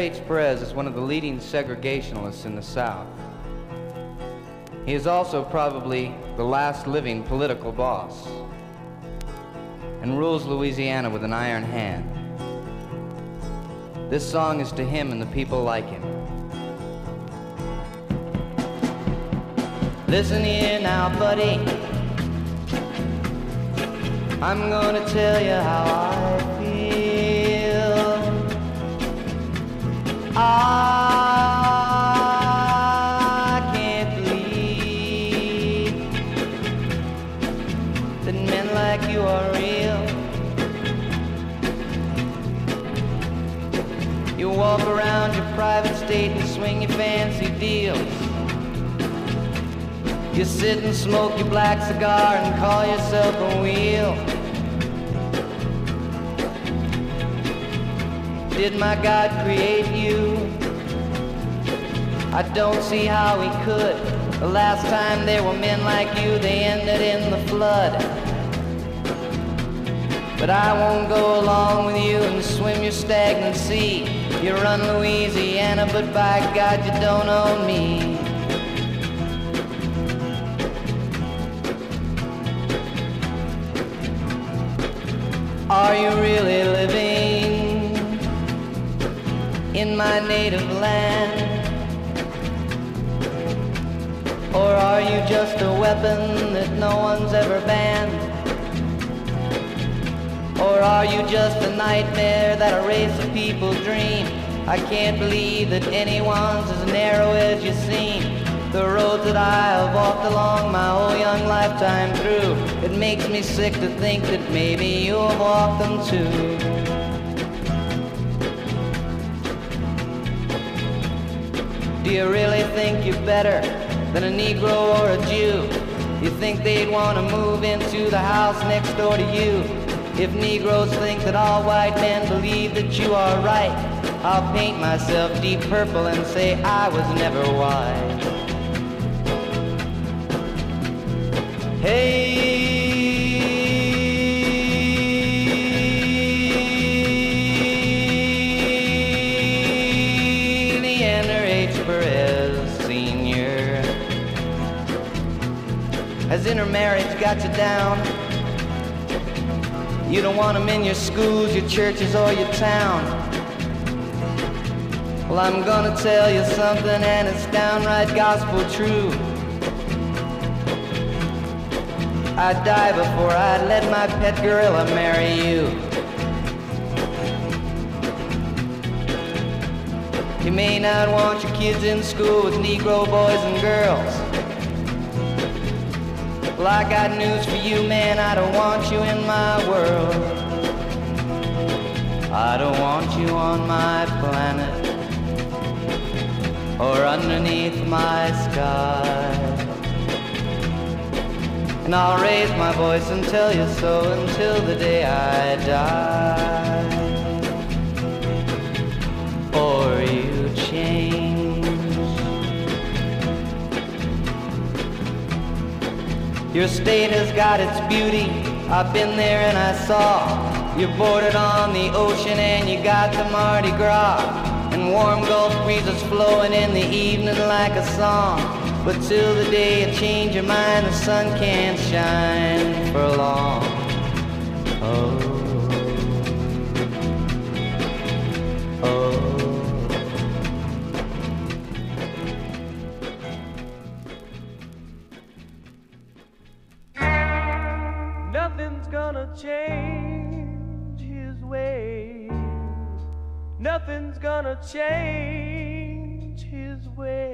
H. Perez is one of the leading segregationalists in the South. He is also probably the last living political boss and rules Louisiana with an iron hand. This song is to him and the people like him. Listen here now, buddy. I'm gonna tell you how I I can't believe that men like you are real. You walk around your private state and swing your fancy deals. You sit and smoke your black cigar and call yourself a wheel. Did my God create you? I don't see how he could. The last time there were men like you, they ended in the flood. But I won't go along with you and swim your stagnant sea. You run Louisiana, but by God, you don't own me. Are you really in my native land? Or are you just a weapon that no one's ever banned? Or are you just a nightmare that a race of people dream? I can't believe that anyone's as narrow as you seem. The roads that I have walked along my whole young lifetime through, it makes me sick to think that maybe you have walked them too. Do you really think you're better than a Negro or a Jew? You think they'd want to move into the house next door to you? If Negroes think that all white men believe that you are right, I'll paint myself deep purple and say I was never white. Hey, Has intermarriage got you down? You don't want them in your schools, your churches, or your town. Well, I'm gonna tell you something, and it's downright gospel true. I'd die before I'd let my pet gorilla marry you. You may not want your kids in school with Negro boys and girls. Well, I got news for you, man. I don't want you in my world. I don't want you on my planet or underneath my sky. And I'll raise my voice and tell you so until the day I die. Or Your state has got its beauty. I've been there and I saw. You're bordered on the ocean and you got the Mardi Gras. And warm Gulf breezes flowing in the evening like a song. But till the day you change your mind, the sun can't shine for long. Change his ways.